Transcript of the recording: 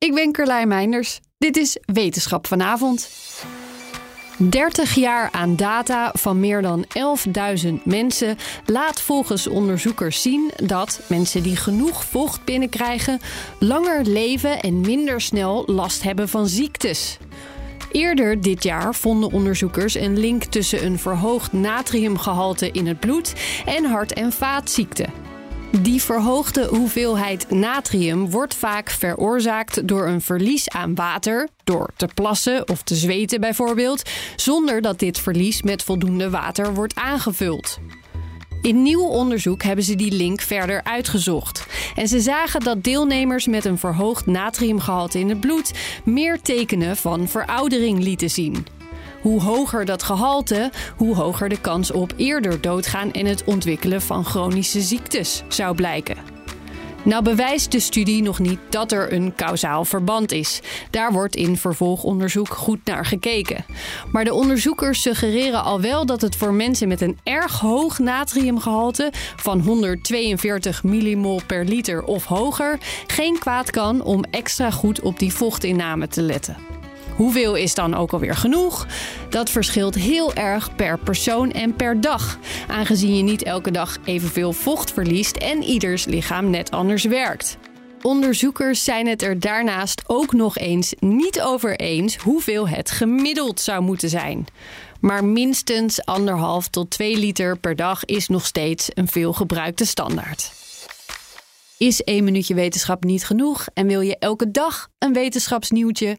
Ik ben Carlijn Meinders. Dit is Wetenschap vanavond. 30 jaar aan data van meer dan 11.000 mensen laat volgens onderzoekers zien dat mensen die genoeg vocht binnenkrijgen langer leven en minder snel last hebben van ziektes. Eerder dit jaar vonden onderzoekers een link tussen een verhoogd natriumgehalte in het bloed en hart- en vaatziekten. Die verhoogde hoeveelheid natrium wordt vaak veroorzaakt door een verlies aan water, door te plassen of te zweten bijvoorbeeld, zonder dat dit verlies met voldoende water wordt aangevuld. In nieuw onderzoek hebben ze die link verder uitgezocht. En ze zagen dat deelnemers met een verhoogd natriumgehalte in het bloed meer tekenen van veroudering lieten zien. Hoe hoger dat gehalte, hoe hoger de kans op eerder doodgaan en het ontwikkelen van chronische ziektes zou blijken. Nou bewijst de studie nog niet dat er een kausaal verband is. Daar wordt in vervolgonderzoek goed naar gekeken. Maar de onderzoekers suggereren al wel dat het voor mensen met een erg hoog natriumgehalte van 142 millimol per liter of hoger geen kwaad kan om extra goed op die vochtinname te letten. Hoeveel is dan ook alweer genoeg? Dat verschilt heel erg per persoon en per dag, aangezien je niet elke dag evenveel vocht verliest en ieders lichaam net anders werkt. Onderzoekers zijn het er daarnaast ook nog eens niet over eens hoeveel het gemiddeld zou moeten zijn. Maar minstens anderhalf tot 2 liter per dag is nog steeds een veelgebruikte standaard. Is één minuutje wetenschap niet genoeg en wil je elke dag een wetenschapsnieuwtje?